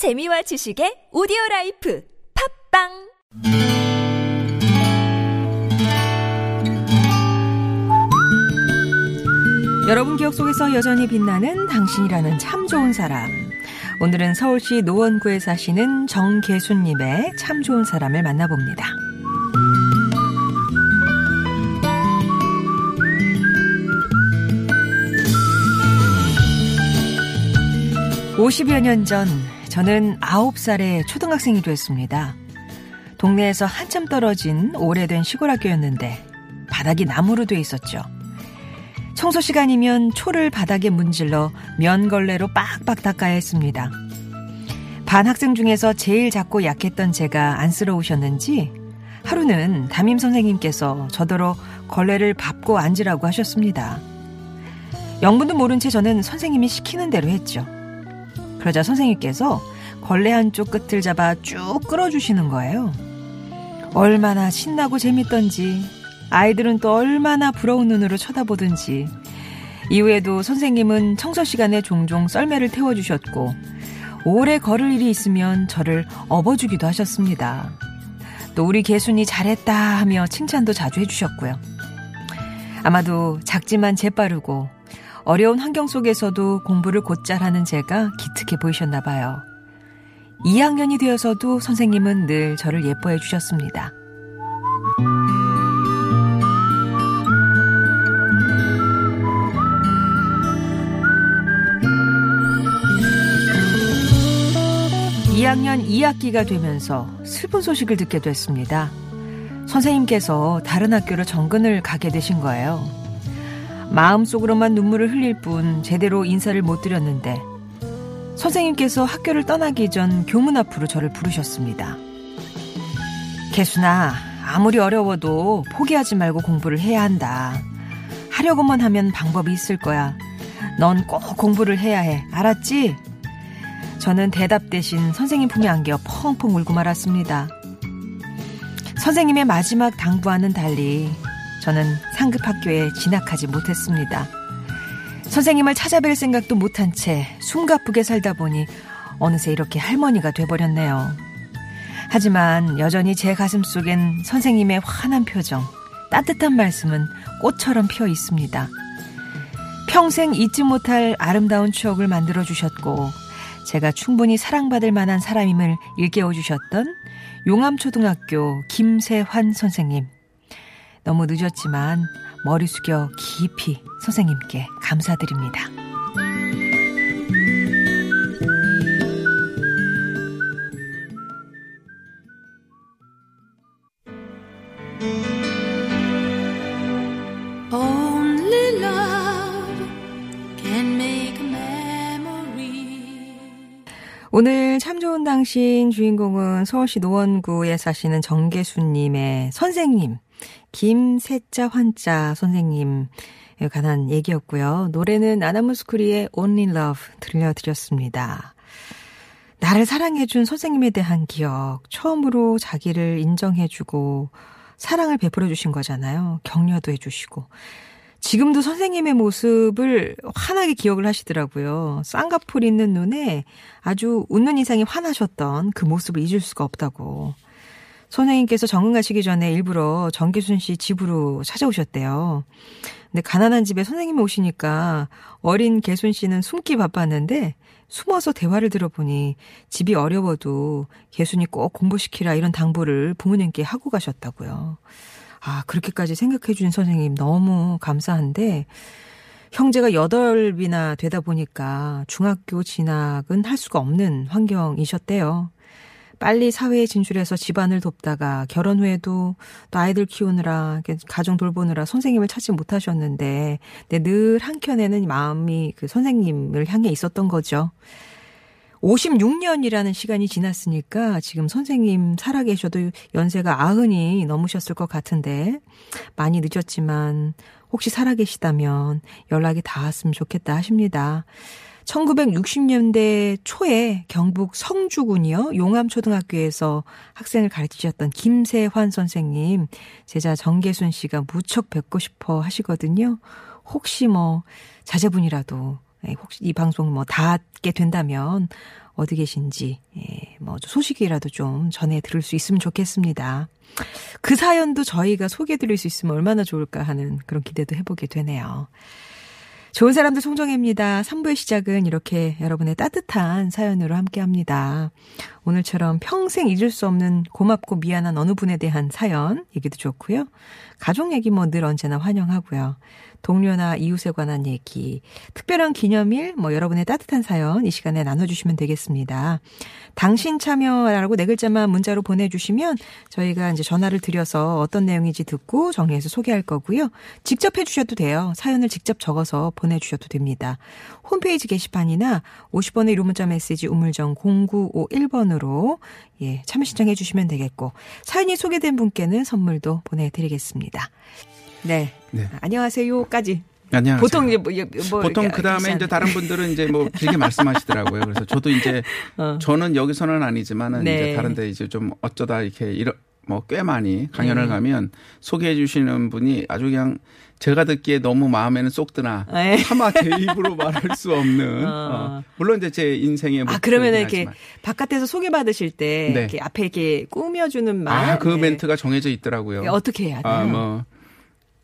재미와 지식의 오디오 라이프 팟빵 여러분 기억 속에서 여전히 빛나는 당신이라는 참 좋은 사람. 오늘은 서울시 노원구에 사시는 정계순님의 참 좋은 사람을 만나봅니다. 50여 년 전, 저는 9살에 초등학생이 됐습니다. 동네에서 한참 떨어진 오래된 시골 학교였는데, 바닥이 나무로 돼 있었죠. 청소 시간이면 초를 바닥에 문질러 면걸레로 빡빡 닦아야 했습니다. 반 학생 중에서 제일 작고 약했던 제가 안쓰러우셨는지 하루는 담임 선생님께서 저더러 걸레를 밟고 앉으라고 하셨습니다. 영문도 모른 채 저는 선생님이 시키는 대로 했죠. 그러자 선생님께서 걸레 한쪽 끝을 잡아 쭉 끌어주시는 거예요. 얼마나 신나고 재밌던지 아이들은 또 얼마나 부러운 눈으로 쳐다보든지. 이후에도 선생님은 청소 시간에 종종 썰매를 태워주셨고, 오래 걸을 일이 있으면 저를 업어주기도 하셨습니다. 또 우리 개순이 잘했다 하며 칭찬도 자주 해주셨고요. 아마도 작지만 재빠르고 어려운 환경 속에서도 공부를 곧잘 하는 제가 기특해 보이셨나 봐요. 2학년이 되어서도 선생님은 늘 저를 예뻐해 주셨습니다. 2학년 2학기가 되면서 슬픈 소식을 듣게 됐습니다. 선생님께서 다른 학교로 정근을 가게 되신 거예요. 마음속으로만 눈물을 흘릴 뿐 제대로 인사를 못 드렸는데 선생님께서 학교를 떠나기 전 교문 앞으로 저를 부르셨습니다. 개순아, 아무리 어려워도 포기하지 말고 공부를 해야 한다. 하려고만 하면 방법이 있을 거야. 넌 꼭 공부를 해야 해. 알았지? 저는 대답 대신 선생님 품에 안겨 펑펑 울고 말았습니다. 선생님의 마지막 당부와는 달리 저는 상급 학교에 진학하지 못했습니다. 선생님을 찾아뵐 생각도 못한 채 숨가쁘게 살다 보니 어느새 이렇게 할머니가 돼버렸네요. 하지만 여전히 제 가슴 속엔 선생님의 환한 표정, 따뜻한 말씀은 꽃처럼 피어 있습니다. 평생 잊지 못할 아름다운 추억을 만들어 주셨고 제가 충분히 사랑받을 만한 사람임을 일깨워 주셨던 용암초등학교 김세환 선생님. 너무 늦었지만 머리 숙여 깊이 선생님께 감사드립니다. 오늘 참 좋은 당신 주인공은 서울시 노원구에 사시는 정계수님의 선생님, 김세자 환자 선생님에 관한 얘기였고요. 노래는 아나무스쿠리의 Only Love 들려드렸습니다. 나를 사랑해준 선생님에 대한 기억, 처음으로 자기를 인정해주고 사랑을 베풀어 주신 거잖아요. 격려도 해주시고. 지금도 선생님의 모습을 환하게 기억을 하시더라고요. 쌍꺼풀 있는 눈에 아주 웃는 이상이 환하셨던 그 모습을 잊을 수가 없다고. 선생님께서 정근가시기 전에 일부러 정기순 씨 집으로 찾아오셨대요. 근데 가난한 집에 선생님이 오시니까 어린 개순 씨는 숨기 바빴는데 숨어서 대화를 들어보니 집이 어려워도 개순이 꼭 공부시키라 이런 당부를 부모님께 하고 가셨다고요. 아, 그렇게까지 생각해 주신 선생님 너무 감사한데, 형제가 여덟이나 되다 보니까 중학교 진학은 할 수가 없는 환경이셨대요. 빨리 사회에 진출해서 집안을 돕다가 결혼 후에도 또 아이들 키우느라 가정 돌보느라 선생님을 찾지 못하셨는데 늘 한켠에는 마음이 그 선생님을 향해 있었던 거죠. 56년이라는 시간이 지났으니까 지금 선생님 살아계셔도 연세가 아흔이 넘으셨을 것 같은데 많이 늦었지만 혹시 살아계시다면 연락이 닿았으면 좋겠다 하십니다. 1960년대 초에 경북 성주군이요. 용암초등학교에서 학생을 가르치셨던 김세환 선생님, 제자 정계순 씨가 무척 뵙고 싶어 하시거든요. 혹시 뭐 자제분이라도 네, 혹시 이 방송 뭐 닿게 된다면 어디 계신지 예, 뭐 소식이라도 좀 전해 들을 수 있으면 좋겠습니다. 그 사연도 저희가 소개해 드릴 수 있으면 얼마나 좋을까 하는 그런 기대도 해보게 되네요. 좋은 사람들 송정혜입니다. 3부의 시작은 이렇게 여러분의 따뜻한 사연으로 함께 합니다. 오늘처럼 평생 잊을 수 없는 고맙고 미안한 어느 분에 대한 사연 얘기도 좋고요. 가족 얘기 뭐 늘 언제나 환영하고요. 동료나 이웃에 관한 얘기, 특별한 기념일, 뭐 여러분의 따뜻한 사연 이 시간에 나눠주시면 되겠습니다. 당신 참여라고 네 글자만 문자로 보내주시면 저희가 이제 전화를 드려서 어떤 내용인지 듣고 정리해서 소개할 거고요. 직접 해주셔도 돼요. 사연을 직접 적어서 보내주셔도 됩니다. 홈페이지 게시판이나 50번의 유료 문자 메시지 우물정 0951번으로 예, 참여 신청해 주시면 되겠고 사연이 소개된 분께는 선물도 보내드리겠습니다. 네. 네. 안녕하세요까지. 안녕하세요. 보통 이제 뭐, 뭐 보통 그 다음에 이제 다른 분들은 이제 뭐 길게 말씀하시더라고요. 그래서 저도 이제 어. 저는 여기서는 아니지만은 네. 이제 다른데 이제 좀 어쩌다 이렇게 이런 뭐꽤 많이 강연을 네. 가면 소개해 주시는 분이 아주 그냥 제가 듣기에 너무 마음에는 쏙 드나 네. 차마 제 입으로 말할 수 없는 어. 어. 물론 이제 제 인생의 아 그러면 이렇게 바깥에서 소개 받으실 때 네. 이렇게 앞에 이렇게 꾸며주는 말 아그 네. 멘트가 정해져 있더라고요. 어떻게 해야 돼요? 아 뭐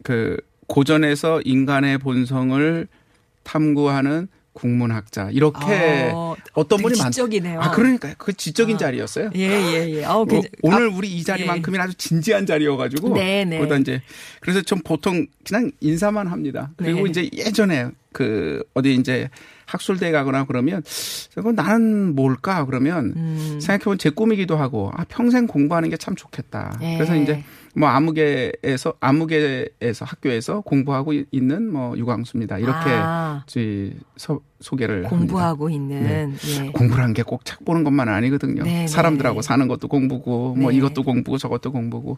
그 고전에서 인간의 본성을 탐구하는 국문학자 이렇게 아, 어떤 분이 많. 지적이네요. 아 그러니까요. 그 지적인 아, 자리였어요. 예예 예. 예. 어, 뭐, 오늘 우리 이 자리만큼이나 예. 아주 진지한 자리여가지고. 네네. 거기다 이제 그래서 좀 보통 그냥 인사만 합니다. 그리고 네. 이제 예전에 그 어디 이제 학술대 가거나 그러면 나는 뭘까 그러면 음. 생각해보면 제 꿈이기도 하고 아 평생 공부하는 게 참 좋겠다. 예. 그래서 이제 뭐 아무개에서 아무개에서 학교에서 공부하고 있는 뭐 유광수입니다. 이렇게 아. 서, 소개를 공부하고 합니다. 있는 네. 예. 공부란 게 꼭 책 보는 것만은 아니거든요. 네네. 네. 사람들하고 사는 것도 공부고 뭐 네. 이것도 공부고 저것도 공부고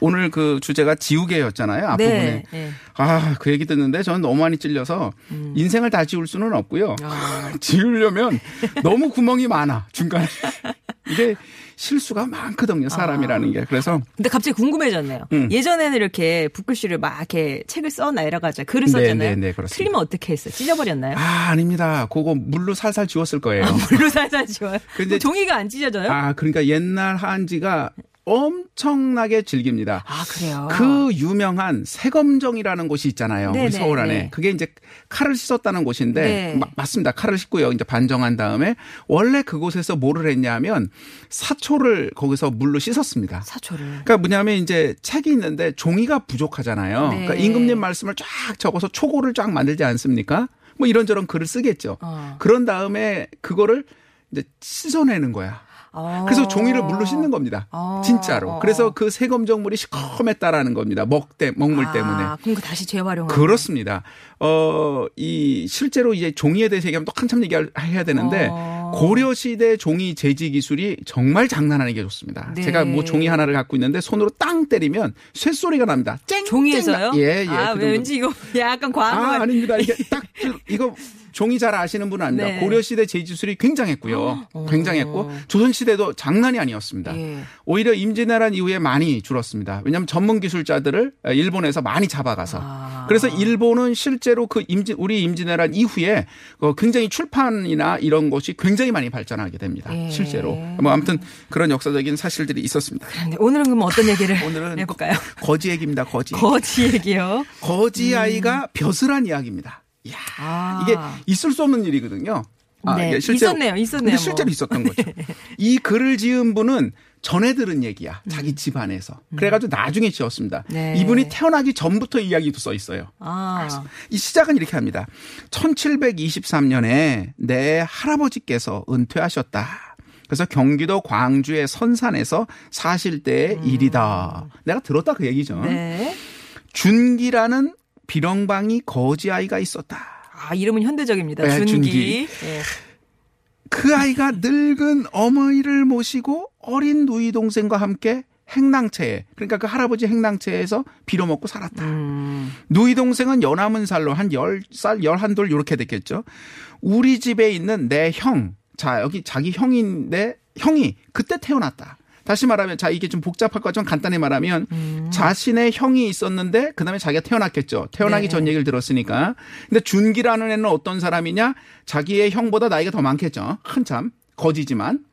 오늘 그 주제가 지우개였잖아요. 앞부분에 네. 아그 얘기 듣는데 저는 너무 많이 찔려서 음. 인생을 다 지울 수는 없고요. 아. 지우려면 너무 구멍이 많아 중간에 이게 실수가 많거든요. 사람이라는 아. 게. 그래서. 근데 갑자기 궁금해졌네요. 음. 예전에는 이렇게 붓글씨를 막 이렇게 책을 써나 이래가지고 글을 썼잖아요. 네, 네, 네, 틀리면 어떻게 했어요? 찢어버렸나요? 아, 아닙니다. 그거 물로 살살 지웠을 거예요. 아, 물로 살살 지워요? 근데 종이가 안 찢어져요? 아, 그러니까 옛날 한지가 엄청나게 즐깁니다. 아, 그래요? 그 유명한 세검정이라는 곳이 있잖아요. 네네, 우리 서울 안에. 네. 그게 이제 칼을 씻었다는 곳인데, 네. 마, 맞습니다. 칼을 씻고요. 이제 반정한 다음에, 원래 그곳에서 뭐를 했냐면, 사초를 거기서 물로 씻었습니다. 사초를. 그러니까 뭐냐면 이제 책이 있는데 종이가 부족하잖아요. 네. 그러니까 임금님 말씀을 쫙 적어서 초고를 쫙 만들지 않습니까? 뭐 이런저런 글을 쓰겠죠. 어. 그런 다음에 그거를 이제 씻어내는 거야. 그래서 종이를 물로 씻는 겁니다. 아. 진짜로. 그래서 그 세검정물이 시커맸다라는 겁니다. 먹때 먹물 아, 때문에. 그럼 그 다시 재활용. 그렇습니다. 어, 이 실제로 이제 종이에 대해서 얘기하면 또 한참 얘기해야 되는데 어. 고려 시대 종이 제지 기술이 정말 장난 아니게 좋습니다. 네. 제가 뭐 종이 하나를 갖고 있는데 손으로 땅 때리면 쇳소리가 납니다. 쨍 종이에서요? 예, 예. 아, 그 왠지 이거 약간 과한 아, 아닙니다. 이게 딱 이거 종이 잘 아시는 분은 압니다. 네. 고려 시대 제지술이 굉장했고요. 어. 굉장했고 조선 시대도 장난이 아니었습니다. 예. 오히려 임진왜란 이후에 많이 줄었습니다. 왜냐하면 전문 기술자들을 일본에서 많이 잡아가서 아. 그래서 일본은 실제로 그 임진 우리 임진왜란 이후에 어, 굉장히 출판이나 이런 것이 굉장히 많이 발전하게 됩니다. 예. 실제로 뭐 아무튼 그런 역사적인 사실들이 있었습니다. 그런데 오늘은 그럼 어떤 얘기를 오늘은 해볼까요? 거지 얘기입니다. 거지. 거지 얘기요. 거지 아이가 음. 벼슬한 이야기입니다. 이야, 아. 이게 있을 수 없는 일이거든요. 아, 네, 실제로, 있었네요, 있었네요. 근데 실제로 뭐. 있었던 거죠. 이 글을 지은 분은 전해 들은 얘기야. 음. 자기 집 안에서. 음. 그래가지고 나중에 지었습니다. 네. 이분이 태어나기 전부터 이야기도 써 있어요. 아. 이 시작은 이렇게 합니다. 1723년에 내 할아버지께서 은퇴하셨다. 그래서 경기도 광주의 선산에서 사실 때의 음. 일이다. 내가 들었다 그 얘기죠. 네. 준기라는 비렁방이 거지 아이가 있었다. 아 이름은 현대적입니다. 네, 준기. 준기. 네. 그 아이가 늙은 어머니를 모시고 어린 누이 동생과 함께 행랑채에 그러니까 그 할아버지 행랑채에서 빌어먹고 살았다. 음. 누이 동생은 연함은 살로 한 10살, 11돌 이렇게 됐겠죠. 우리 집에 있는 내 형, 자 여기 자기 형인데 형이 그때 태어났다. 다시 말하면 자 이게 좀 복잡할 것좀 간단히 말하면 음. 자신의 형이 있었는데 그다음에 자기가 태어났겠죠. 태어나기 네. 전 얘기를 들었으니까. 근데 준기라는 애는 어떤 사람이냐? 자기의 형보다 나이가 더 많겠죠. 한참. 거지지만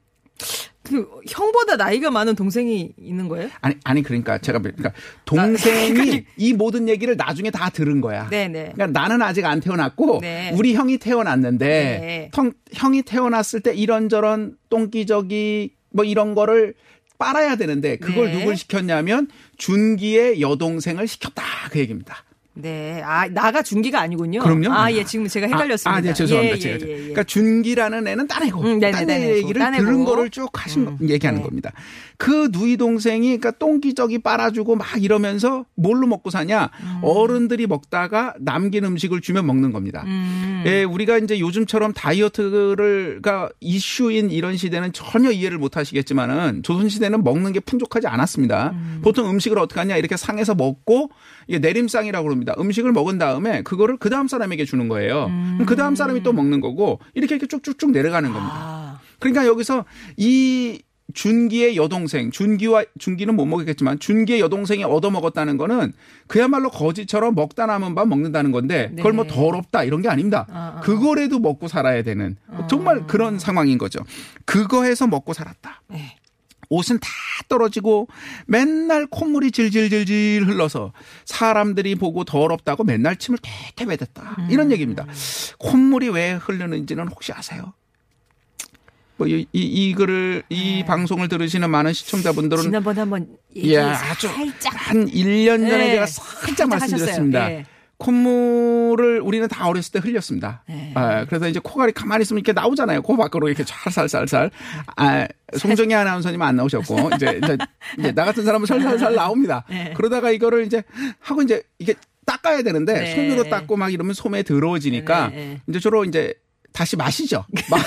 그 형보다 나이가 많은 동생이 있는 거예요? 아니 아니 그러니까 제가 그러니까 동생이 이 모든 얘기를 나중에 다 들은 거야. 네네. 그러니까 나는 아직 안 태어났고 네. 우리 형이 태어났는데 네. 형, 형이 태어났을 때 이런저런 똥기저기 뭐 이런 거를 빨아야 되는데 그걸 네. 누굴 시켰냐면 준기의 여동생을 시켰다 그 얘기입니다. 네. 아, 나가 준기가 아니군요. 그럼요. 아, 예, 지금 제가 헷갈렸습니다. 아, 아, 네, 죄송합니다. 예, 제가. 예, 예, 예. 그러니까 준기라는 애는 딴 애고, 음, 네네, 딴딴딴 애고. 들은 거를 쭉 하신 거, 얘기하는 네. 겁니다. 그 누이 동생이 그러니까 똥기저기 빨아주고 막 이러면서 뭘로 먹고 사냐? 음. 어른들이 먹다가 남긴 음식을 주면 먹는 겁니다. 음. 예, 우리가 이제 요즘처럼 다이어트가 이슈인 이런 시대는 전혀 이해를 못 하시겠지만은 조선 시대는 먹는 게 풍족하지 않았습니다. 음. 보통 음식을 어떻게 하냐 이렇게 상에서 먹고 이게 내림상이라고 그럽니다. 음식을 먹은 다음에 그거를 그 다음 사람에게 주는 거예요. 그 다음 사람이 또 먹는 거고 이렇게 이렇게 쭉쭉쭉 내려가는 겁니다. 아, 그러니까 여기서 이 준기의 여동생, 준기와 준기는 못 먹겠지만 준기의 여동생이 얻어 먹었다는 거는 그야말로 거지처럼 먹다 남은 밥 먹는다는 건데 그걸 뭐 네. 더럽다 이런 게 아닙니다. 아, 아. 그거라도 먹고 살아야 되는 정말 그런 상황인 거죠. 그거 해서 먹고 살았다. 네. 옷은 다 떨어지고 맨날 콧물이 질질질질 흘러서 사람들이 보고 더럽다고 맨날 침을 퇴퇴 뱉었다. 음. 이런 얘기입니다. 콧물이 왜 흐르는지는 혹시 아세요? 뭐 이, 이, 이 글을 이 방송을 들으시는 많은 시청자분들은 네. 지난번에 한번 예, 아주 살짝 한 1년 전에 네, 제가 살짝 말씀드렸습니다. 예. 콧물을 우리는 다 어렸을 때 흘렸습니다. 네. 아, 그래서 이제 코갈이 가만히 있으면 이렇게 나오잖아요. 코 밖으로 이렇게 살살살살. 아, 송정희 아나운서님은 안 나오셨고 이제, 이제, 이제 나 같은 사람은 살살살 나옵니다. 네. 그러다가 이거를 이제 하고 이제 이게 닦아야 되는데 네. 손으로 닦고 막 이러면 솜에 더러워지니까 네, 네. 이제 주로 이제 다시 마시죠. 마,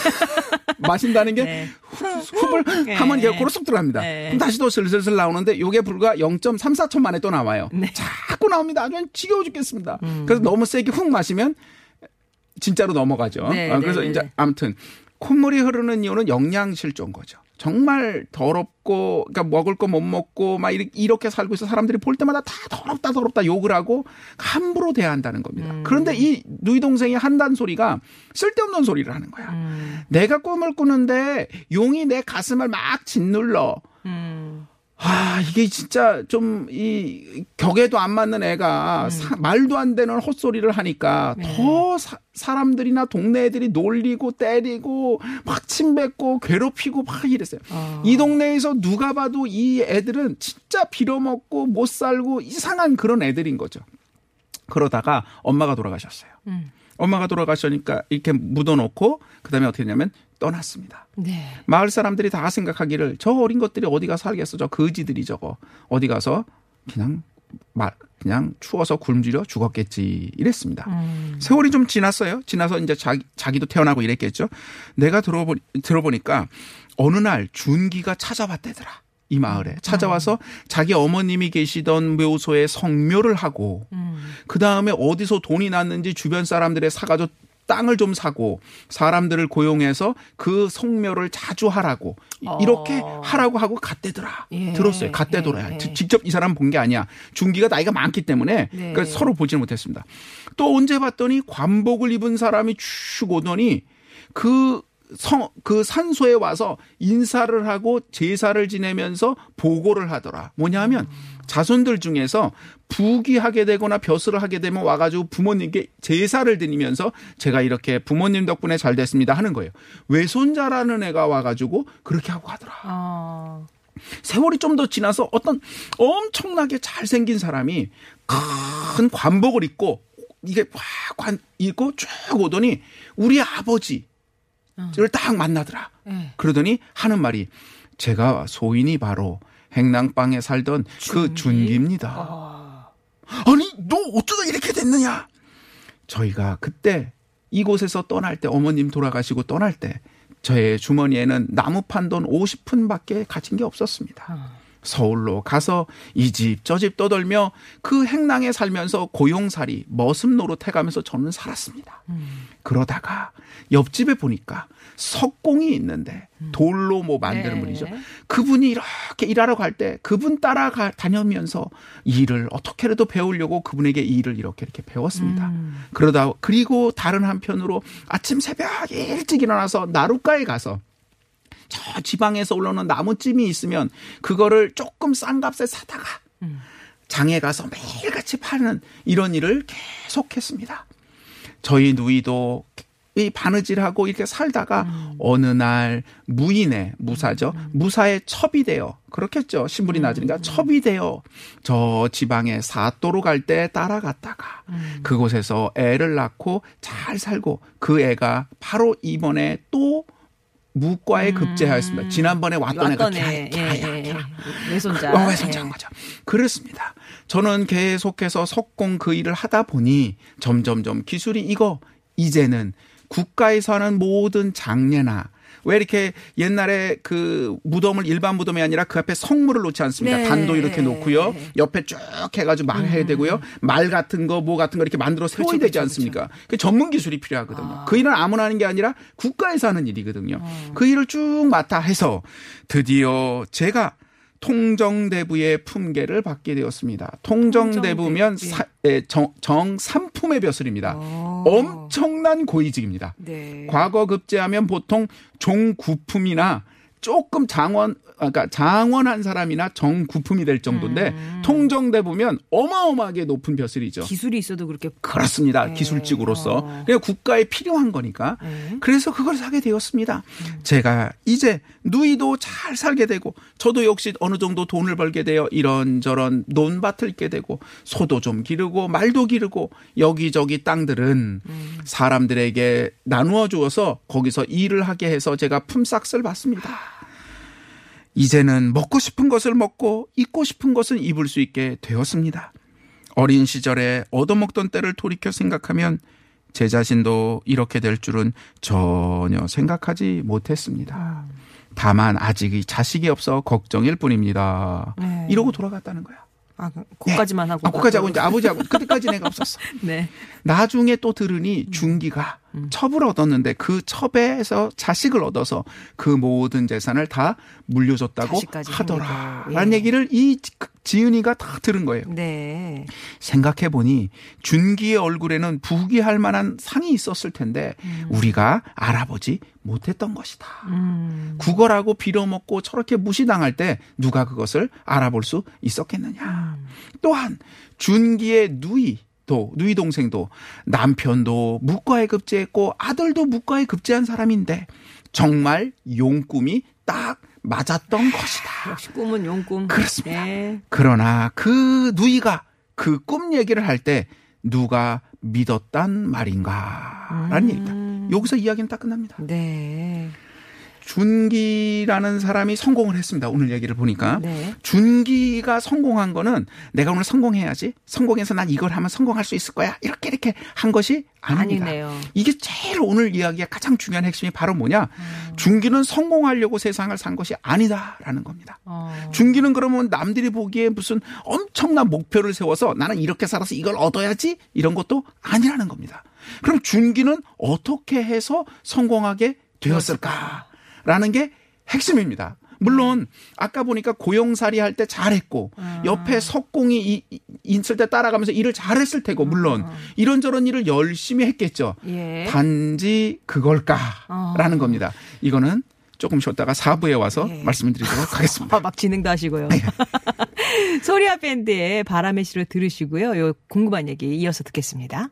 마신다는 게 네. 흡을 네. 하면 이게 고로 쏙 들어갑니다. 네. 그럼 다시 또 슬슬슬 나오는데 요게 불과 0.3, 4초 만에 또 나와요. 네. 음. 자꾸 나옵니다. 아주 지겨워 죽겠습니다. 그래서 너무 세게 훅 마시면 진짜로 넘어가죠. 네, 어, 그래서 네, 네, 이제 네. 아무튼 콧물이 흐르는 이유는 영양실조인 거죠. 정말 더럽고 그러니까 먹을 거 못 먹고 막 이렇게, 이렇게 살고 있어 사람들이 볼 때마다 다 더럽다 더럽다 욕을 하고 함부로 대한다는 겁니다. 음. 그런데 이 누이 동생이 한단 소리가 쓸데없는 소리를 하는 거야. 음, 내가 꿈을 꾸는데 용이 내 가슴을 막 짓눌러. 음. 아, 이게 진짜 좀, 이, 격에도 안 맞는 애가 음. 사- 말도 안 되는 헛소리를 하니까 네. 더 사, 사람들이나 동네 애들이 놀리고 때리고 막 침뱉고 괴롭히고 막 이랬어요. 어. 이 동네에서 누가 봐도 이 애들은 진짜 빌어먹고 못 살고 이상한 그런 애들인 거죠. 그러다가 엄마가 돌아가셨어요. 음. 엄마가 돌아가시니까 이렇게 묻어놓고 그다음에 어떻게 했냐면 떠났습니다. 네. 마을 사람들이 다 생각하기를 저 어린 것들이 어디 가서 살겠어 저 거지들이 저거 어디 가서 그냥 말 그냥 추워서 굶주려 죽었겠지 이랬습니다. 음. 세월이 좀 지났어요. 지나서 이제 자기 자기도 태어나고 이랬겠죠. 내가 들어보 들어보니까 어느 날 준기가 찾아왔대더라. 이 마을에 찾아와서 자기 어머님이 계시던 묘소에 성묘를 하고 음. 그 다음에 어디서 돈이 났는지 주변 사람들의 사가지고 땅을 좀 사고 사람들을 고용해서 그 성묘를 자주 하라고 이- 이렇게 어. 하라고 하고 갔대더라 예. 들었어요 갔대더라 예, 예. 직접 이 사람 본 게 아니야 중기가 나이가 많기 때문에 네. 그래서 서로 보지를 못했습니다 또 언제 봤더니 관복을 입은 사람이 쭉 오더니 그 성, 그 산소에 와서 인사를 하고 제사를 지내면서 보고를 하더라. 뭐냐 하면 자손들 중에서 부귀하게 되거나 벼슬을 하게 되면 와가지고 부모님께 제사를 드리면서 제가 이렇게 부모님 덕분에 잘 됐습니다 하는 거예요. 외손자라는 애가 와가지고 그렇게 하고 가더라. 어. 세월이 좀 더 지나서 어떤 엄청나게 잘생긴 사람이 큰 관복을 입고 이게 확관 입고 쭉 오더니 우리 아버지를 딱 만나더라. 네. 그러더니 하는 말이 제가 소인이 바로 행랑방에 살던 그 준기입니다. 어. 아니 너 어쩌다 이렇게 됐느냐? 저희가 그때 이곳에서 떠날 때 어머님 돌아가시고 떠날 때 저의 주머니에는 나무판 돈 50푼밖에 가진 게 없었습니다. 서울로 가서 이 집 저 집 떠돌며 그 행랑에 살면서 고용살이 머슴 노릇해가면서 저는 살았습니다. 그러다가 옆집에 보니까 석공이 있는데 돌로 뭐 만드는 네. 분이죠. 그분이 이렇게 일하러 갈 때 그분 따라 가 다니면서 일을 어떻게라도 배우려고 그분에게 일을 이렇게 이렇게 배웠습니다. 그러다 그리고 다른 한편으로 아침 새벽 일찍 일어나서 나룻가에 가서 저 지방에서 올라오는 나무찜이 있으면 그거를 조금 싼 값에 사다가 장에 가서 매일같이 파는 이런 일을 계속했습니다. 저희 누이도 이 바느질하고 이렇게 살다가 음. 어느 날 무인의 무사죠. 음. 무사의 첩이 되어 그렇겠죠. 신분이 낮으니까 음. 첩이 되어 저 지방에 사또로 갈 때 따라갔다가 음. 그곳에서 애를 낳고 잘 살고 그 애가 바로 이번에 또 무과에 급제하였습니다. 지난번에 왔던, 왔던 애가 애, 예, 예, 예. 외손자. 어, 외손자인 거죠. 그렇습니다. 저는 계속해서 석공 그 일을 하다 보니 점점점 기술이 이거 이제는 국가에서 하는 모든 장례나 왜 이렇게 옛날에 그 무덤을 일반 무덤이 아니라 그 앞에 성물을 놓지 않습니까? 네. 단도 이렇게 놓고요. 옆에 쭉 해가지고 막 해야 음. 되고요. 말 같은 거, 뭐 같은 거 이렇게 만들어 세워야 그렇죠, 되지 그렇죠, 않습니까? 그 전문 기술이 필요하거든요. 아. 그 일은 아무나 하는 게 아니라 국가에서 하는 일이거든요. 어. 그 일을 쭉 맡아 해서 드디어 제가 통정대부의 품계를 받게 되었습니다. 통정대부면 사, 예, 정, 정삼품의 벼슬입니다. 오. 어. 엄청난 고위직입니다. 네. 과거 급제하면 보통 종구품이나 조금 장원 그러니까 장원한 사람이나 정구품이 될 정도인데 음. 통정돼 보면 어마어마하게 높은 벼슬이죠. 기술이 있어도 그렇게 그렇습니다. 네. 기술직으로서 어. 그냥 국가에 필요한 거니까. 네. 그래서 그걸 사게 되었습니다. 음. 제가 이제 누이도 잘 살게 되고 저도 역시 어느 정도 돈을 벌게 되어 이런저런 논밭을 있게 되고 소도 좀 기르고 말도 기르고 여기저기 땅들은 음. 사람들에게 나누어 주어서 거기서 일을 하게 해서 제가 품삯을 받습니다. 이제는 먹고 싶은 것을 먹고 입고 싶은 것을 입을 수 있게 되었습니다. 어린 시절에 얻어먹던 때를 돌이켜 생각하면 제 자신도 이렇게 될 줄은 전혀 생각하지 못했습니다. 다만 아직 자식이 없어 걱정일 뿐입니다. 네. 이러고 돌아갔다는 거야. 아, 거까지만 네. 하고. 아, 거까지 하고 이제 아버지하고 그때까지 내가 없었어. 네. 나중에 또 들으니 음. 중기가 음. 첩을 얻었는데 그 첩에서 자식을 얻어서 그 모든 재산을 다 물려줬다고 하더라. 예. 라는 얘기를 이 지은이가 다 들은 거예요. 네. 생각해 보니 준기의 얼굴에는 부귀할 만한 상이 있었을 텐데 음. 우리가 알아보지 못했던 것이다. 음. 국어라고 빌어먹고 저렇게 무시당할 때 누가 그것을 알아볼 수 있었겠느냐. 음. 또한 준기의 누이 또 누이 동생도 남편도 묵과에 급제했고 아들도 묵과에 급제한 사람인데 정말 용꿈이 딱 맞았던 것이다. 역시 꿈은 용꿈. 그렇습니다. 네. 그러나 그 누이가 그 꿈 얘기를 할 때 누가 믿었단 말인가라는 음. 얘기입니다. 여기서 이야기는 딱 끝납니다. 네. 준기라는 사람이 성공을 했습니다. 오늘 얘기를 보니까. 네. 준기가 성공한 거는 내가 오늘 성공해야지. 성공해서 난 이걸 하면 성공할 수 있을 거야. 이렇게 이렇게 한 것이 아닙니다. 아니네요. 이게 제일 오늘 이야기의 가장 중요한 핵심이 바로 뭐냐. 음. 준기는 성공하려고 세상을 산 것이 아니다라는 겁니다. 어. 준기는 그러면 남들이 보기에 무슨 엄청난 목표를 세워서 나는 이렇게 살아서 이걸 얻어야지 이런 것도 아니라는 겁니다. 그럼 준기는 어떻게 해서 성공하게 되었을까? 라는 게 핵심입니다. 물론 아까 보니까 고용살이 할 때 잘했고 아. 옆에 석공이 있을 때 따라가면서 일을 잘했을 테고 물론 아. 이런저런 일을 열심히 했겠죠. 예. 단지 그걸까라는 어. 겁니다. 이거는 조금 쉬었다가 4부에 와서 예. 말씀을 드리도록 하겠습니다. 아, 막 진행도 하시고요. 네. 소리아 밴드의 바람의 시를 들으시고요. 요 궁금한 얘기 이어서 듣겠습니다.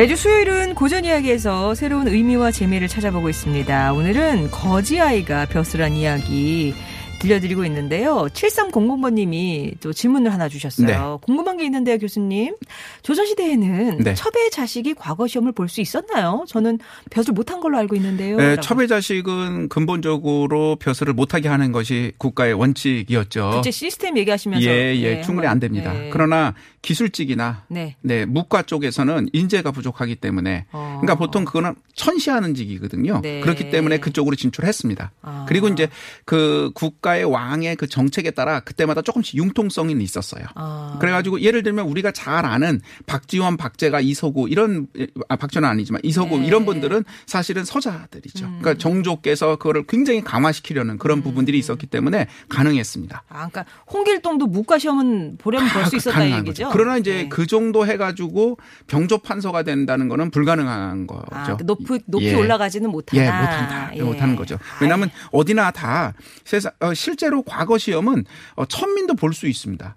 매주 수요일은 고전 이야기에서 새로운 의미와 재미를 찾아보고 있습니다. 오늘은 거지 아이가 벼슬한 이야기 들려드리고 있는데요. 7300번님이 또 질문을 하나 주셨어요. 네. 궁금한 게 있는데요, 교수님. 조선시대에는 네. 첩의 자식이 과거 시험을 볼 수 있었나요? 저는 벼슬 못한 걸로 알고 있는데요. 네, 첩의 자식은 근본적으로 벼슬을 못하게 하는 것이 국가의 원칙이었죠. 국제 시스템 얘기하시면서. 예, 예, 네, 충분히 안 됩니다. 네. 그러나 기술직이나 네. 네, 무과 쪽에서는 인재가 부족하기 때문에 어. 그러니까 보통 그거는 천시하는 직이거든요. 네. 그렇기 때문에 그쪽으로 진출했습니다. 아. 그리고 이제 그 국가 국가의 왕의 그 정책에 따라 그때마다 조금씩 융통성이 있었어요. 아. 그래가지고 예를 들면 우리가 잘 아는 박지원, 박재가, 이서구 이런 아 박지원은 아니지만 이서구 네. 이런 분들은 사실은 서자들이죠. 음. 그러니까 정조께서 그거를 굉장히 강화시키려는 그런 부분들이 있었기 때문에 가능했습니다. 아, 그러니까 홍길동도 무과 시험은 보려면 볼수 가- 있었다 얘기죠. 거죠. 그러나 이제 네. 그 정도 해가지고 병조 판서가 된다는 거는 불가능한 거죠. 아, 그 높이 높이 예. 올라가지는 못하나. 예, 못한다. 예. 못하는 거죠. 왜냐하면 어디나 다 세상 어, 실제로 과거 시험은 어, 천민도 볼 수 있습니다.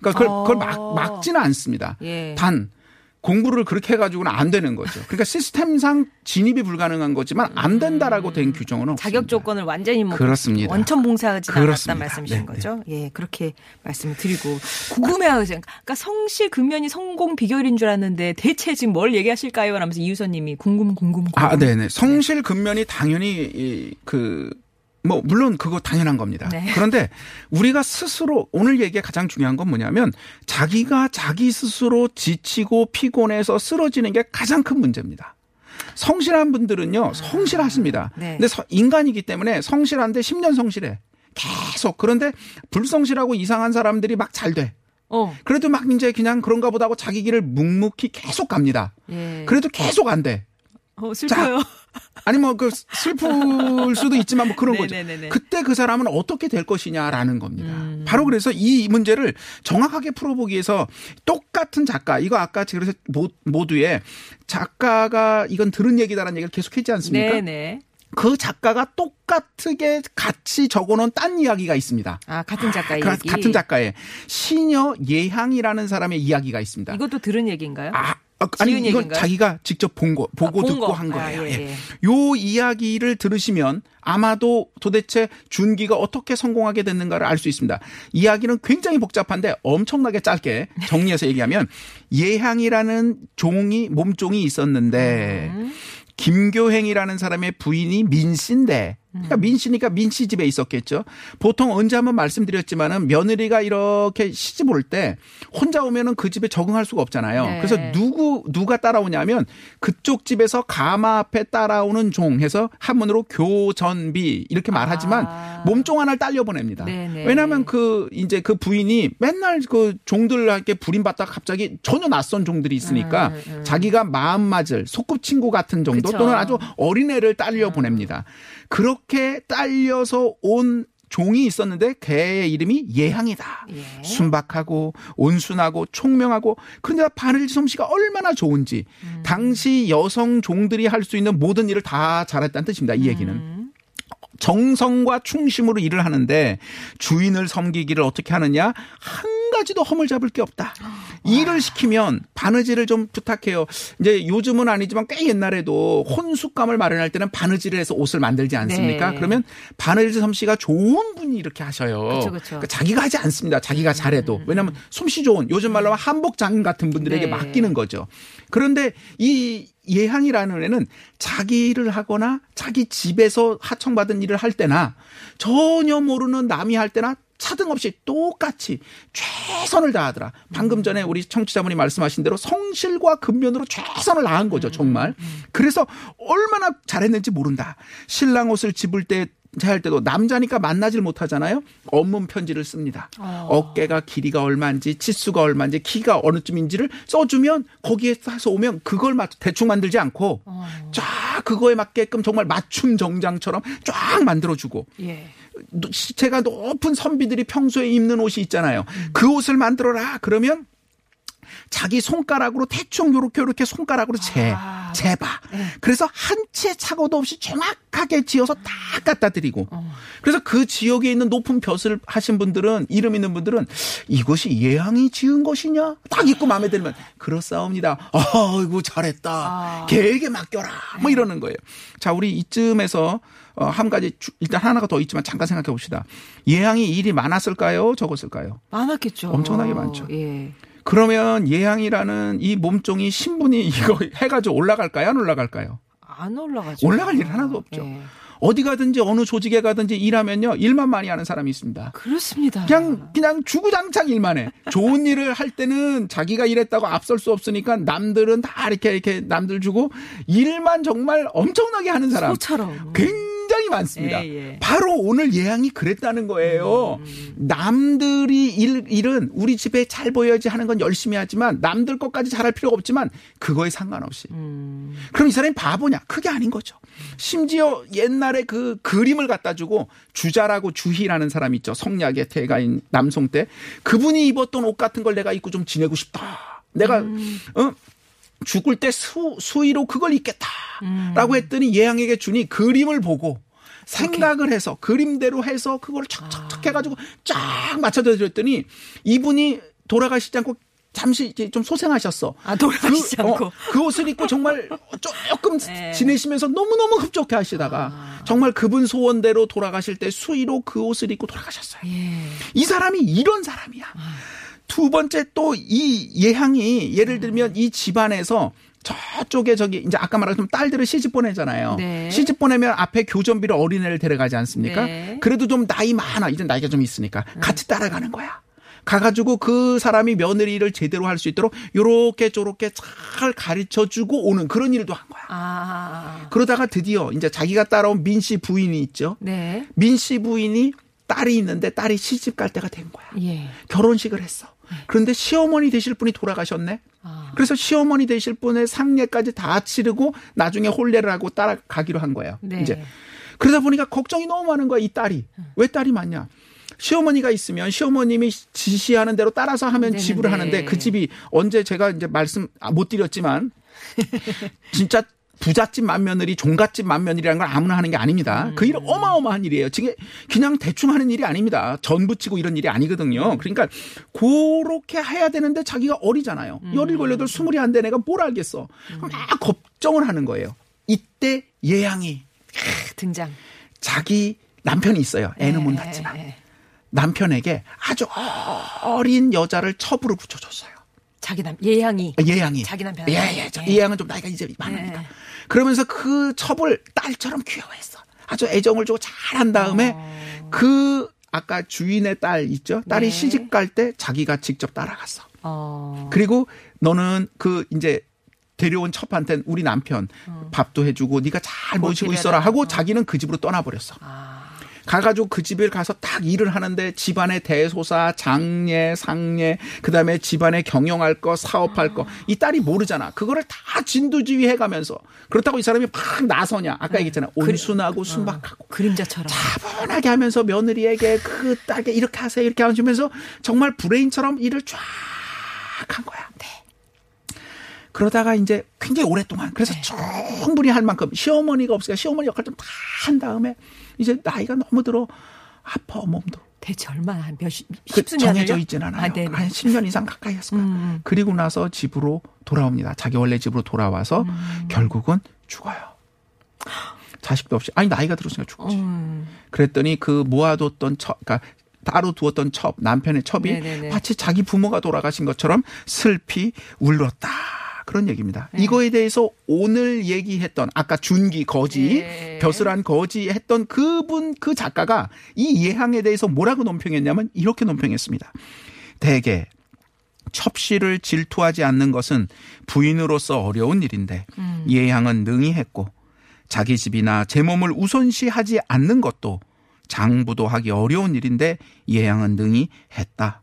그러니까 그걸, 그걸 어. 막, 막지는 않습니다. 예. 단 공부를 그렇게 해가지고는 안 되는 거죠. 그러니까 시스템상 진입이 불가능한 거지만 안 된다라고 된 규정은 없습니다. 자격 조건을 완전히 뭐 그렇습니다. 원천 봉사하지 그렇습니다. 말씀이신 네, 네. 거죠? 예, 그렇게 말씀을 드리고 궁금해하세요. 그러니까 성실 근면이 성공 비결인 줄 알았는데 대체 지금 뭘 얘기하실까요? 하면서 이유선님이 궁금 궁금 궁금. 아, 네네. 성실 근면이 당연히 이, 그, 뭐, 물론 그거 당연한 겁니다. 네. 그런데 우리가 스스로 오늘 얘기에 가장 중요한 건 뭐냐면 자기가 자기 스스로 지치고 피곤해서 쓰러지는 게 가장 큰 문제입니다. 성실한 분들은요, 성실하십니다. 네. 근데 서- 인간이기 때문에 성실한데 10년 성실해. 계속. 그런데 불성실하고 이상한 사람들이 막 잘 돼. 어, 그래도 막 이제 그냥 그런가 보다 하고 자기 길을 묵묵히 계속 갑니다. 예. 그래도 계속 안 돼. 어, 슬퍼요. 아니 뭐 그 슬플 수도 있지만 뭐 그런 거죠. 네네네네. 그때 그 사람은 어떻게 될 것이냐라는 겁니다. 음. 바로 그래서 이 문제를 정확하게 풀어보기 위해서 똑같은 작가 이거 아까 그래서 모- 모두에 작가가 이건 들은 얘기다라는 얘기를 계속했지 않습니까? 네네. 그 작가가 똑같게 같이 적어놓은 딴 이야기가 있습니다. 아 같은 작가의 그 얘기. 같은 작가의 시녀 예향이라는 사람의 이야기가 있습니다. 이것도 들은 얘기인가요? 아, 아, 아니 이건 얘기인가요? 자기가 직접 본 거, 보고 아, 본 듣고 거. 한 아, 거예요. 예, 예. 예. 요 이야기를 들으시면 아마도 도대체 준기가 어떻게 성공하게 됐는가를 알 수 있습니다. 이야기는 굉장히 복잡한데 엄청나게 짧게 정리해서 얘기하면 예향이라는 종이 몸종이 있었는데 음. 김교행이라는 사람의 부인이 민씨인데 그러니까 민 씨니까 민 씨 집에 있었겠죠. 보통 언제 한번 말씀드렸지만은 며느리가 이렇게 시집 올 때 혼자 오면은 그 집에 적응할 수가 없잖아요. 네. 그래서 누구 누가 따라오냐면 그쪽 집에서 가마 앞에 따라오는 종 해서 한문으로 교전비 이렇게 말하지만 아. 몸종 하나를 딸려 보냅니다. 네네. 왜냐하면 그 이제 그 부인이 맨날 그 종들한테 불임받다가 갑자기 전혀 낯선 종들이 있으니까 음, 음. 자기가 마음 맞을 소꿉친구 같은 정도 그쵸. 또는 아주 어린애를 딸려 보냅니다. 그렇게 딸려서 온 종이 있었는데 걔의 이름이 예향이다. 예. 순박하고 온순하고 총명하고 그런데 바늘지 솜씨가 얼마나 좋은지 음. 당시 여성 종들이 할 수 있는 모든 일을 다 잘했다는 뜻입니다. 이 얘기는. 음. 정성과 충심으로 일을 하는데 주인을 섬기기를 어떻게 하느냐 한 가지도 허물 잡을 게 없다. 일을 시키면 바느질을 좀 부탁해요. 이제 요즘은 아니지만 꽤 옛날에도 혼숙감을 마련할 때는 바느질을 해서 옷을 만들지 않습니까? 네. 그러면 바느질 솜씨가 좋은 분이 이렇게 하셔요. 그쵸, 그쵸. 그러니까 자기가 하지 않습니다. 자기가 잘해도. 왜냐하면 솜씨 좋은 요즘 말로 하면 한복 장인 같은 분들에게 네. 맡기는 거죠. 그런데 이 예향이라는 애는 자기 일을 하거나 자기 집에서 하청받은 일을 할 때나 전혀 모르는 남이 할 때나 차등 없이 똑같이 최선을 다하더라. 방금 전에 우리 청취자분이 말씀하신 대로 성실과 근면으로 최선을 다한 거죠, 정말. 그래서 얼마나 잘했는지 모른다. 신랑 옷을 집을 때, 할 때도 남자니까 만나질 못하잖아요. 업문 편지를 씁니다. 어. 깨가 길이가 얼마인지, 치수가 얼마인지, 키가 어느 쯤인지를 써주면 거기에 해서 오면 그걸 맞, 대충 만들지 않고 쫙 그거에 맞게끔 정말 맞춤 정장처럼 쫙 만들어주고 예. 시체가 높은 선비들이 평소에 입는 옷이 있잖아요. 그 옷을 만들어라. 그러면 자기 손가락으로 대충 요렇게 요렇게 손가락으로 재, 아. 재봐. 그래서 한 채 착오도 없이 정확하게 지어서 다 갖다 드리고. 그래서 그 지역에 있는 높은 벼슬 하신 분들은, 이름 있는 분들은 이것이 예향이 지은 것이냐? 딱 입고 마음에 들면, 그렇사옵니다. 아이고, 잘했다. 아. 걔에게 맡겨라. 뭐 이러는 거예요. 자, 우리 이쯤에서 어, 한 가지 주- 일단 하나가 더 있지만 잠깐 생각해 봅시다. 예향이 일이 많았을까요? 적었을까요? 많았겠죠. 엄청나게 많죠. 예. 그러면 예향이라는 이 몸종이 신분이 이거 해가지고 올라갈까요? 안 올라갈까요? 안 올라가죠. 올라갈 일 하나도 없죠. 예. 어디 가든지 어느 조직에 가든지 일하면요 일만 많이 하는 사람이 있습니다. 그렇습니다. 그냥 그냥 주구장창 일만 해. 좋은 일을 할 때는 자기가 일했다고 앞설 수 없으니까 남들은 다 이렇게 이렇게 남들 주고 일만 정말 엄청나게 하는 사람. 소처럼. 굉장히 굉장히 많습니다. 예, 예. 바로 오늘 예양이 그랬다는 거예요. 남들이 일, 일은 우리 집에 잘 보여야지 하는 건 열심히 하지만 남들 것까지 잘할 필요가 없지만 그거에 상관없이. 음. 그럼 이 사람이 바보냐? 그게 아닌 거죠. 심지어 옛날에 그 그림을 갖다 주고 주자라고 주희라는 사람이 있죠. 성략의 태가인 남송 때 그분이 입었던 옷 같은 걸 내가 입고 좀 지내고 싶다. 내가 어? 죽을 때 수, 수의로 그걸 입겠다라고 했더니 예양에게 주니 그림을 보고 생각을 해서 그림대로 해서 그걸 척척척 해가지고 쫙 맞춰져 드렸더니 이분이 돌아가시지 않고 잠시 좀 소생하셨어. 아, 돌아가시지 그, 않고. 어, 그 옷을 입고 정말 조금 네. 지내시면서 너무너무 흡족해 하시다가 아. 정말 그분 소원대로 돌아가실 때 수의로 그 옷을 입고 돌아가셨어요. 예. 이 사람이 이런 사람이야. 두 번째 또 이 예향이 예를 들면 이 집안에서 저쪽에 저기 이제 아까 말했던 딸들을 시집 보내잖아요. 네. 시집 보내면 앞에 교전비로 어린애를 데려가지 않습니까? 네. 그래도 좀 나이 많아. 이제 나이가 좀 있으니까 같이 따라가는 거야. 가가지고 그 사람이 며느리를 제대로 할 수 있도록 요렇게 저렇게 잘 가르쳐 주고 오는 그런 일도 한 거야. 아. 그러다가 드디어 이제 자기가 따라온 민 씨 부인이 있죠. 네. 민 씨 부인이 딸이 있는데 딸이 시집 갈 때가 된 거야. 예. 결혼식을 했어. 그런데 시어머니 되실 분이 돌아가셨네. 아. 그래서 시어머니 되실 분의 상례까지 다 치르고 나중에 혼례를 하고 따라가기로 한 거예요. 네. 이제 그러다 보니까 걱정이 너무 많은 거야. 이 딸이 왜 딸이 많냐? 시어머니가 있으면 시어머님이 지시하는 대로 따라서 하면 네네네. 집을 하는데 그 집이 언제 제가 이제 말씀 아, 못 드렸지만 진짜 부잣집 맏며느리 종갓집 맏며느리라는 걸 아무나 하는 게 아닙니다. 그 일은 어마어마한 일이에요. 지금 그냥 대충 하는 일이 아닙니다. 전 붙이고 이런 일이 아니거든요. 그러니까 그렇게 해야 되는데 자기가 어리잖아요. 열일 걸려도 스물이 안 된 애가 뭘 알겠어. 그럼 막 걱정을 하는 거예요. 이때 예양이 등장. 자기 남편이 있어요. 애는 못 예, 낳지만 예, 예. 남편에게 아주 어린 여자를 첩으로 붙여줬어요. 자기 남 예향이 예양이. 자기 남편. 예, 예. 저 예. 좀 나이가 이제 많으니까. 예. 그러면서 그 첩을 딸처럼 귀여워했어. 아주 애정을 주고 잘 한 다음에 어. 그 아까 주인의 딸 있죠? 딸이 네. 시집 갈 때 자기가 직접 따라갔어. 어. 그리고 너는 그 이제 데려온 첩한테는 우리 남편 밥도 해주고 네가 잘 모시고 어. 있어라 하고 어. 자기는 그 집으로 떠나버렸어. 아. 가가지고 그 집에 가서 딱 일을 하는데 집안의 대소사, 장례, 상례, 그 다음에 집안에 경영할 거, 사업할 거. 이 딸이 모르잖아. 그거를 다 진두지휘 해가면서. 그렇다고 이 사람이 막 나서냐. 아까 얘기했잖아. 온순하고 순박하고. 그림자처럼. 차분하게 하면서 며느리에게 그 딸에게 이렇게 하세요. 이렇게 하시면서 정말 브레인처럼 일을 쫙 한 거야. 그러다가 이제 굉장히 오랫동안 그래서 충분히 할 만큼 시어머니가 없으니까 시어머니 역할 좀 다 한 다음에 이제 나이가 너무 들어 아파 몸도 대체 얼마나 한 몇십 그? 정해져 있진 않아요. 아. 한 10년 이상 가까이 했을 거야. 음. 그리고 나서 집으로 돌아옵니다. 자기 원래 집으로 돌아와서 음. 결국은 죽어요. 자식도 없이 아니 나이가 들었으니까 죽지. 음. 그랬더니 그 모아뒀던 첩, 그러니까 따로 두었던 첩, 남편의 첩이 네네네. 마치 자기 부모가 돌아가신 것처럼 슬피 울었다. 그런 얘기입니다. 네. 이거에 대해서 오늘 얘기했던 아까 준기 거지 네. 벼슬한 거지 했던 그분 그 작가가 이 예항에 대해서 뭐라고 논평했냐면 이렇게 논평했습니다. 대개 첩씨를 질투하지 않는 것은 부인으로서 어려운 일인데 음. 예향은 능히 했고 자기 집이나 제 몸을 우선시하지 않는 것도 장부도 하기 어려운 일인데 예향은 능히 했다.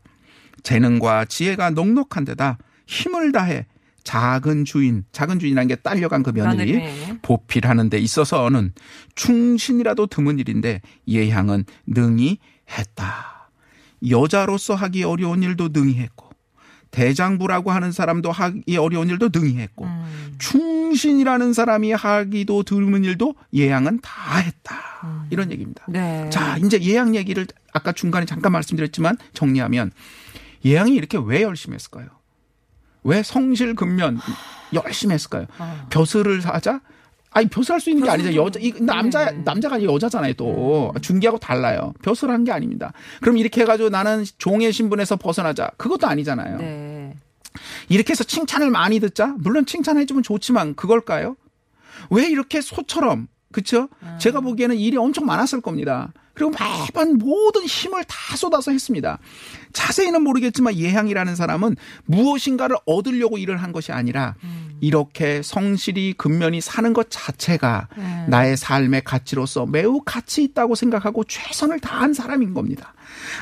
재능과 지혜가 넉넉한 데다 힘을 다해 작은 주인, 작은 주인이라는 게 딸려간 그 며느리 며느리. 보필하는 데 있어서는 충신이라도 드문 일인데 예향은 능히 했다. 여자로서 하기 어려운 일도 능히 했고 대장부라고 하는 사람도 하기 어려운 일도 능히 했고 음. 충신이라는 사람이 하기도 드문 일도 예양은 다 했다. 이런 얘기입니다. 네. 자, 이제 예양 얘기를 아까 중간에 잠깐 말씀드렸지만 정리하면 예양이 이렇게 왜 열심히 했을까요? 왜 성실 근면 열심히 했을까요? 어. 벼슬을 하자? 아니 벼슬할 수 있는 게 아니죠. 여자 이 남자 네. 남자가 아니라 여자잖아요. 또 중기하고 달라요. 벼슬한 게 아닙니다. 그럼 이렇게 해가지고 나는 종의 신분에서 벗어나자. 그것도 아니잖아요. 네. 이렇게 해서 칭찬을 많이 듣자? 물론 칭찬해주면 좋지만 그걸까요? 왜 이렇게 소처럼, 그쵸? 제가 보기에는 일이 엄청 많았을 겁니다. 그리고 매번 모든 힘을 다 쏟아서 했습니다. 자세히는 모르겠지만 예향이라는 사람은 무엇인가를 얻으려고 일을 한 것이 아니라 이렇게 성실히 근면히 사는 것 자체가 음. 나의 삶의 가치로서 매우 가치 있다고 생각하고 최선을 다한 사람인 겁니다.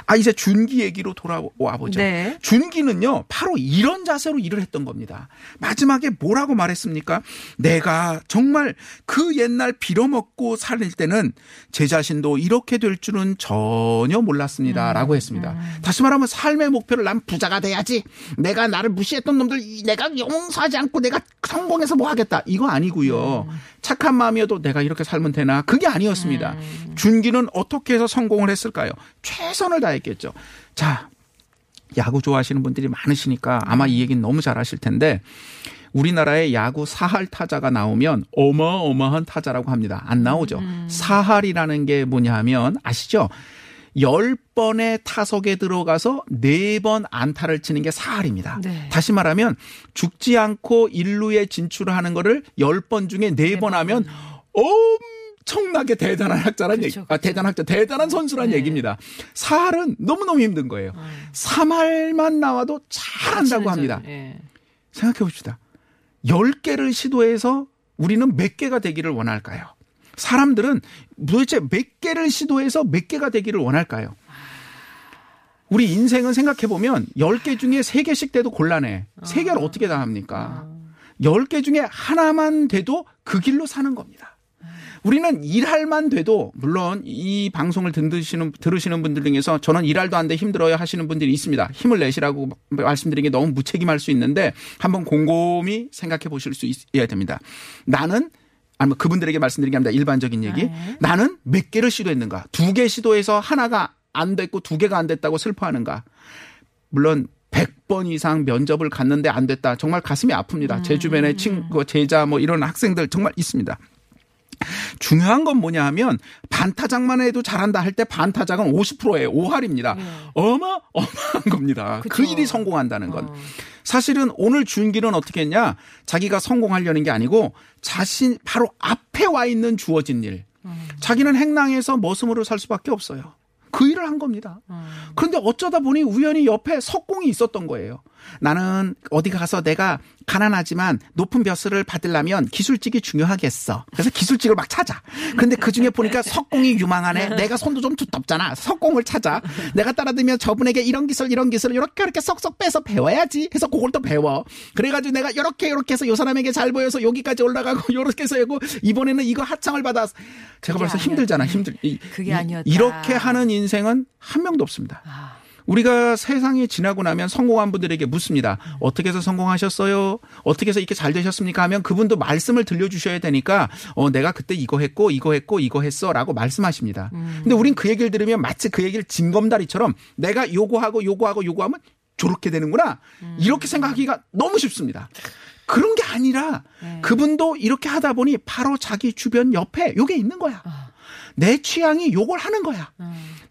아 이제 준기 얘기로 돌아와 보죠. 네. 준기는요 바로 이런 자세로 일을 했던 겁니다. 마지막에 뭐라고 말했습니까? 내가 정말 그 옛날 빌어먹고 살릴 때는 제 자신도 이렇게 될 줄은 전혀 몰랐습니다라고 했습니다. 다시 말하면 삶의 목표를 난 부자가 돼야지. 내가 나를 무시했던 놈들 내가 용서하지 않고 내가 성공해서 뭐 하겠다 이거 아니고요. 착한 마음이어도 내가 이렇게 살면 되나 그게 아니었습니다. 준기는 어떻게 해서 성공을 했을까요? 최선을 다했겠죠. 자, 야구 좋아하시는 분들이 많으시니까 아마 이 얘기는 너무 잘 아실 텐데 우리나라에 야구 사할 타자가 나오면 어마어마한 타자라고 합니다. 안 나오죠. 사할이라는 게 뭐냐 하면 아시죠? 10번의 타석에 들어가서 4번 안타를 치는 게 사할입니다. 네. 다시 말하면 죽지 않고 일루에 진출하는 거를 10번 중에 4번 하면 엄 청나게 대단한 학자란 그쵸, 얘기, 아, 그쵸. 대단한 학자, 대단한 선수란 네. 얘기입니다. 사할은 너무너무 힘든 거예요. 3할만 나와도 잘한다고 합니다. 예. 생각해 봅시다. 10개를 시도해서 우리는 몇 개가 되기를 원할까요? 사람들은 도대체 몇 개를 시도해서 몇 개가 되기를 원할까요? 우리 인생은 생각해 보면 10개 중에 3개씩 돼도 곤란해. 3개를 어떻게 다 합니까? 10개 중에 하나만 돼도 그 길로 사는 겁니다. 우리는 일할만 돼도 물론 이 방송을 듣으시는 들으시는 분들 중에서 저는 일할도 안 돼 힘들어요 하시는 분들이 있습니다. 힘을 내시라고 말씀드리는 게 너무 무책임할 수 있는데 한번 곰곰이 생각해 보실 수 있어야 됩니다. 나는 아니면 그분들에게 말씀드린 게 아니라 일반적인 얘기. 나는 몇 개를 시도했는가? 두 개 시도해서 하나가 안 됐고 두 개가 안 됐다고 슬퍼하는가? 물론 100번 이상 면접을 갔는데 안 됐다. 정말 가슴이 아픕니다. 제 주변에 친구, 제자 뭐 이런 학생들 정말 있습니다. 중요한 건 뭐냐 하면 반타작만 해도 잘한다 할 때 반타작은 50%예요. 5할입니다. 어마 어마한 겁니다. 그 그쵸. 일이 성공한다는 건. 사실은 오늘 준기는 어떻게 했냐? 자기가 성공하려는 게 아니고 자신 바로 앞에 와 있는 주어진 일. 자기는 행랑에서 머슴으로 살 수밖에 없어요. 그 일을 한 겁니다. 그런데 어쩌다 보니 우연히 옆에 석공이 있었던 거예요. 나는 어디 가서 내가 가난하지만 높은 벼슬을 받으려면 기술직이 중요하겠어. 그래서 기술직을 막 찾아. 근데 그 중에 보니까 석공이 유망하네. 내가 손도 좀 두텁잖아. 석공을 찾아. 내가 따라들면 저분에게 이런 기술, 이런 기술을 이렇게 이렇게 쏙쏙 빼서 배워야지. 해서 그걸 또 배워. 그래가지고 내가 이렇게 이렇게 해서 요 사람에게 잘 보여서 여기까지 올라가고 요렇게 해서 하고 이번에는 이거 하청을 받아서 제가 벌써 힘들잖아. 힘들. 이- 그게 이- 아니었다. 이렇게 하는 인생은 한 명도 없습니다. 아. 우리가 세상이 지나고 나면 성공한 분들에게 묻습니다. 어떻게 해서 성공하셨어요? 어떻게 해서 이렇게 잘 되셨습니까? 하면 그분도 말씀을 들려주셔야 되니까, 어, 내가 그때 이거 했고, 이거 했고, 이거 했어. 라고 말씀하십니다. 근데 우린 그 얘기를 들으면 마치 그 얘기를 징검다리처럼 내가 요거하고 요거하고 요거하면 저렇게 되는구나. 이렇게 생각하기가 너무 쉽습니다. 그런 게 아니라 그분도 이렇게 하다 보니 바로 자기 주변 옆에 요게 있는 거야. 내 취향이 요걸 하는 거야.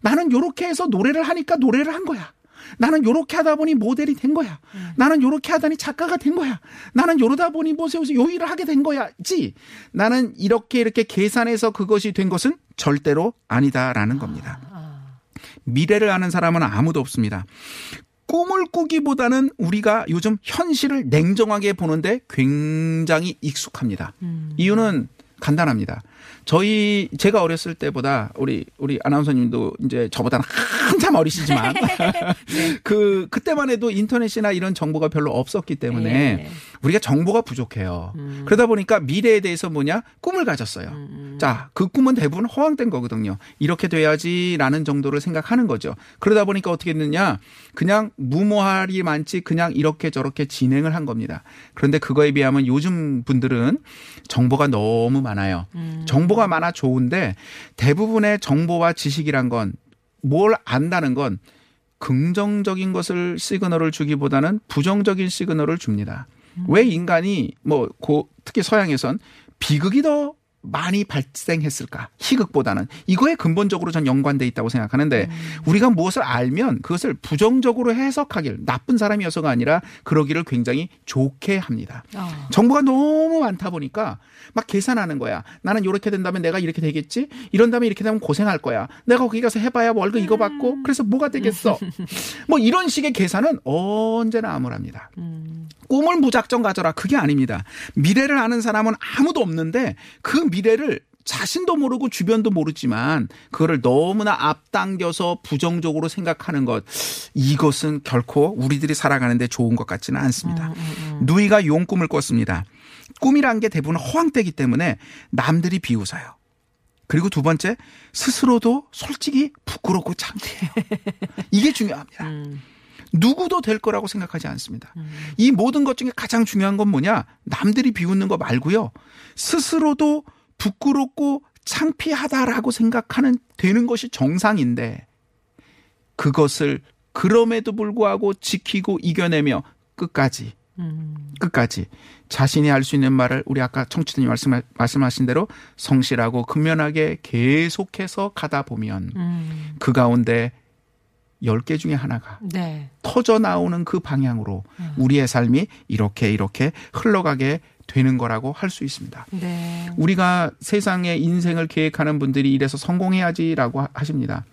나는 요렇게 해서 노래를 하니까 노래를 한 거야. 나는 요렇게 하다 보니 모델이 된 거야. 나는 요렇게 하다니 작가가 된 거야. 나는 요러다 보니 뭐 세우서 요 일을 하게 된 거야지. 나는 이렇게 이렇게 계산해서 그것이 된 것은 절대로 아니다라는 겁니다. 미래를 아는 사람은 아무도 없습니다. 꿈을 꾸기보다는 우리가 요즘 현실을 냉정하게 보는데 굉장히 익숙합니다. 이유는 간단합니다. 저희 제가 어렸을 때보다 우리 우리 아나운서님도 이제 저보다는 한참 어리시지만 그 그때만 해도 인터넷이나 이런 정보가 별로 없었기 때문에 네. 우리가 정보가 부족해요. 그러다 보니까 미래에 대해서 뭐냐 꿈을 가졌어요. 자, 그 꿈은 대부분 허황된 거거든요. 이렇게 돼야지라는 정도를 생각하는 거죠. 그러다 보니까 어떻게 됐느냐? 그냥 무모할이 많지 그냥 이렇게 저렇게 진행을 한 겁니다. 그런데 그거에 비하면 요즘 분들은 정보가 너무 많아요. 정보 가 많아 좋은데 대부분의 정보와 지식이란 건 뭘 안다는 건 긍정적인 것을 시그널을 주기보다는 부정적인 시그널을 줍니다. 왜 인간이 뭐 고, 특히 서양에선 비극이 더 많이 발생했을까? 희극보다는 이거에 근본적으로 전 연관돼 있다고 생각하는데 우리가 무엇을 알면 그것을 부정적으로 해석하길 나쁜 사람이어서가 아니라 그러기를 굉장히 좋게 합니다. 어. 정보가 너무 많다 보니까 막 계산하는 거야. 나는 이렇게 된다면 내가 이렇게 되겠지? 이런 다음에 이렇게 되면 고생할 거야. 내가 거기 가서 해봐야 월급 이거 받고 그래서 뭐가 되겠어? 뭐 이런 식의 계산은 언제나 암울합니다. 꿈을 무작정 가져라. 그게 아닙니다. 미래를 아는 사람은 아무도 없는데 그 미래를 자신도 모르고 주변도 모르지만 그거를 너무나 앞당겨서 부정적으로 생각하는 것 이것은 결코 우리들이 살아가는데 좋은 것 같지는 않습니다. 누이가 용 꿈을 꿨습니다. 꿈이란 게 대부분 허황되기 때문에 남들이 비웃어요. 그리고 두 번째 스스로도 솔직히 부끄럽고 창피해요. 이게 중요합니다. 누구도 될 거라고 생각하지 않습니다. 이 모든 것 중에 가장 중요한 건 뭐냐? 남들이 비웃는 거 말고요. 스스로도 부끄럽고 창피하다라고 생각하는 되는 것이 정상인데 그것을 그럼에도 불구하고 지키고 이겨내며 끝까지 끝까지 자신이 할 수 있는 말을 우리 아까 청취자님 말씀, 말씀하신 대로 성실하고 근면하게 계속해서 가다 보면 음. 그 가운데 10개 중에 하나가 네. 터져 나오는 그 방향으로 우리의 삶이 이렇게 이렇게 흘러가게 되는 거라고 할 수 있습니다. 네. 우리가 세상의 인생을 계획하는 분들이 이래서 성공해야지라고 하- 하십니다.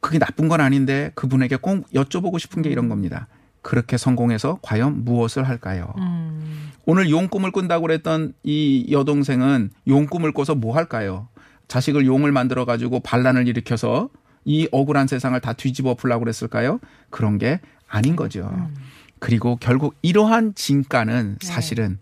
그게 나쁜 건 아닌데 그분에게 꼭 여쭤보고 싶은 게 이런 겁니다. 그렇게 성공해서 과연 무엇을 할까요? 음. 오늘 용 꿈을 꾼다고 그랬던 이 여동생은 용 꿈을 꿔서 뭐 할까요? 자식을 용을 만들어 가지고 반란을 일으켜서 이 억울한 세상을 다 뒤집어 엎으려고 그랬을까요? 그런 게 아닌 거죠. 그리고 결국 이러한 진가는 사실은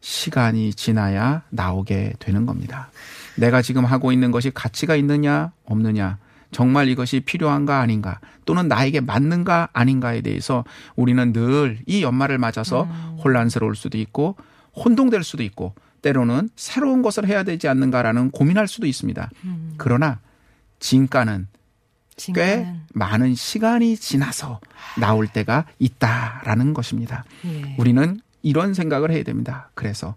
시간이 지나야 나오게 되는 겁니다. 내가 지금 하고 있는 것이 가치가 있느냐 없느냐 정말 이것이 필요한가 아닌가 또는 나에게 맞는가 아닌가에 대해서 우리는 늘 이 연말을 맞아서 혼란스러울 수도 있고 혼동될 수도 있고 때로는 새로운 것을 해야 되지 않는가라는 고민할 수도 있습니다. 그러나 진가는 꽤 많은 시간이 지나서 나올 때가 있다라는 것입니다. 예. 우리는 이런 생각을 해야 됩니다. 그래서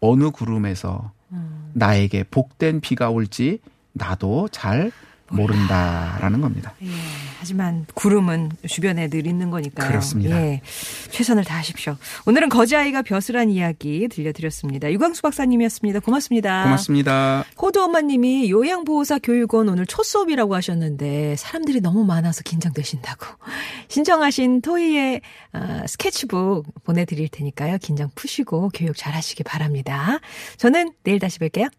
어느 구름에서 음. 나에게 복된 비가 올지 나도 잘 모른다라는 겁니다. 예. 하지만 구름은 주변에 늘 있는 거니까요. 그렇습니다. 예. 최선을 다하십시오. 오늘은 거지아이가 벼슬한 이야기 들려드렸습니다. 유광수 박사님이었습니다. 고맙습니다. 고맙습니다. 호두 엄마님이 요양보호사 교육원 오늘 첫 수업이라고 하셨는데 사람들이 너무 많아서 긴장되신다고 신청하신 토이의 어, 스케치북 보내드릴 테니까요. 긴장 푸시고 교육 잘하시기 바랍니다. 저는 내일 다시 뵐게요.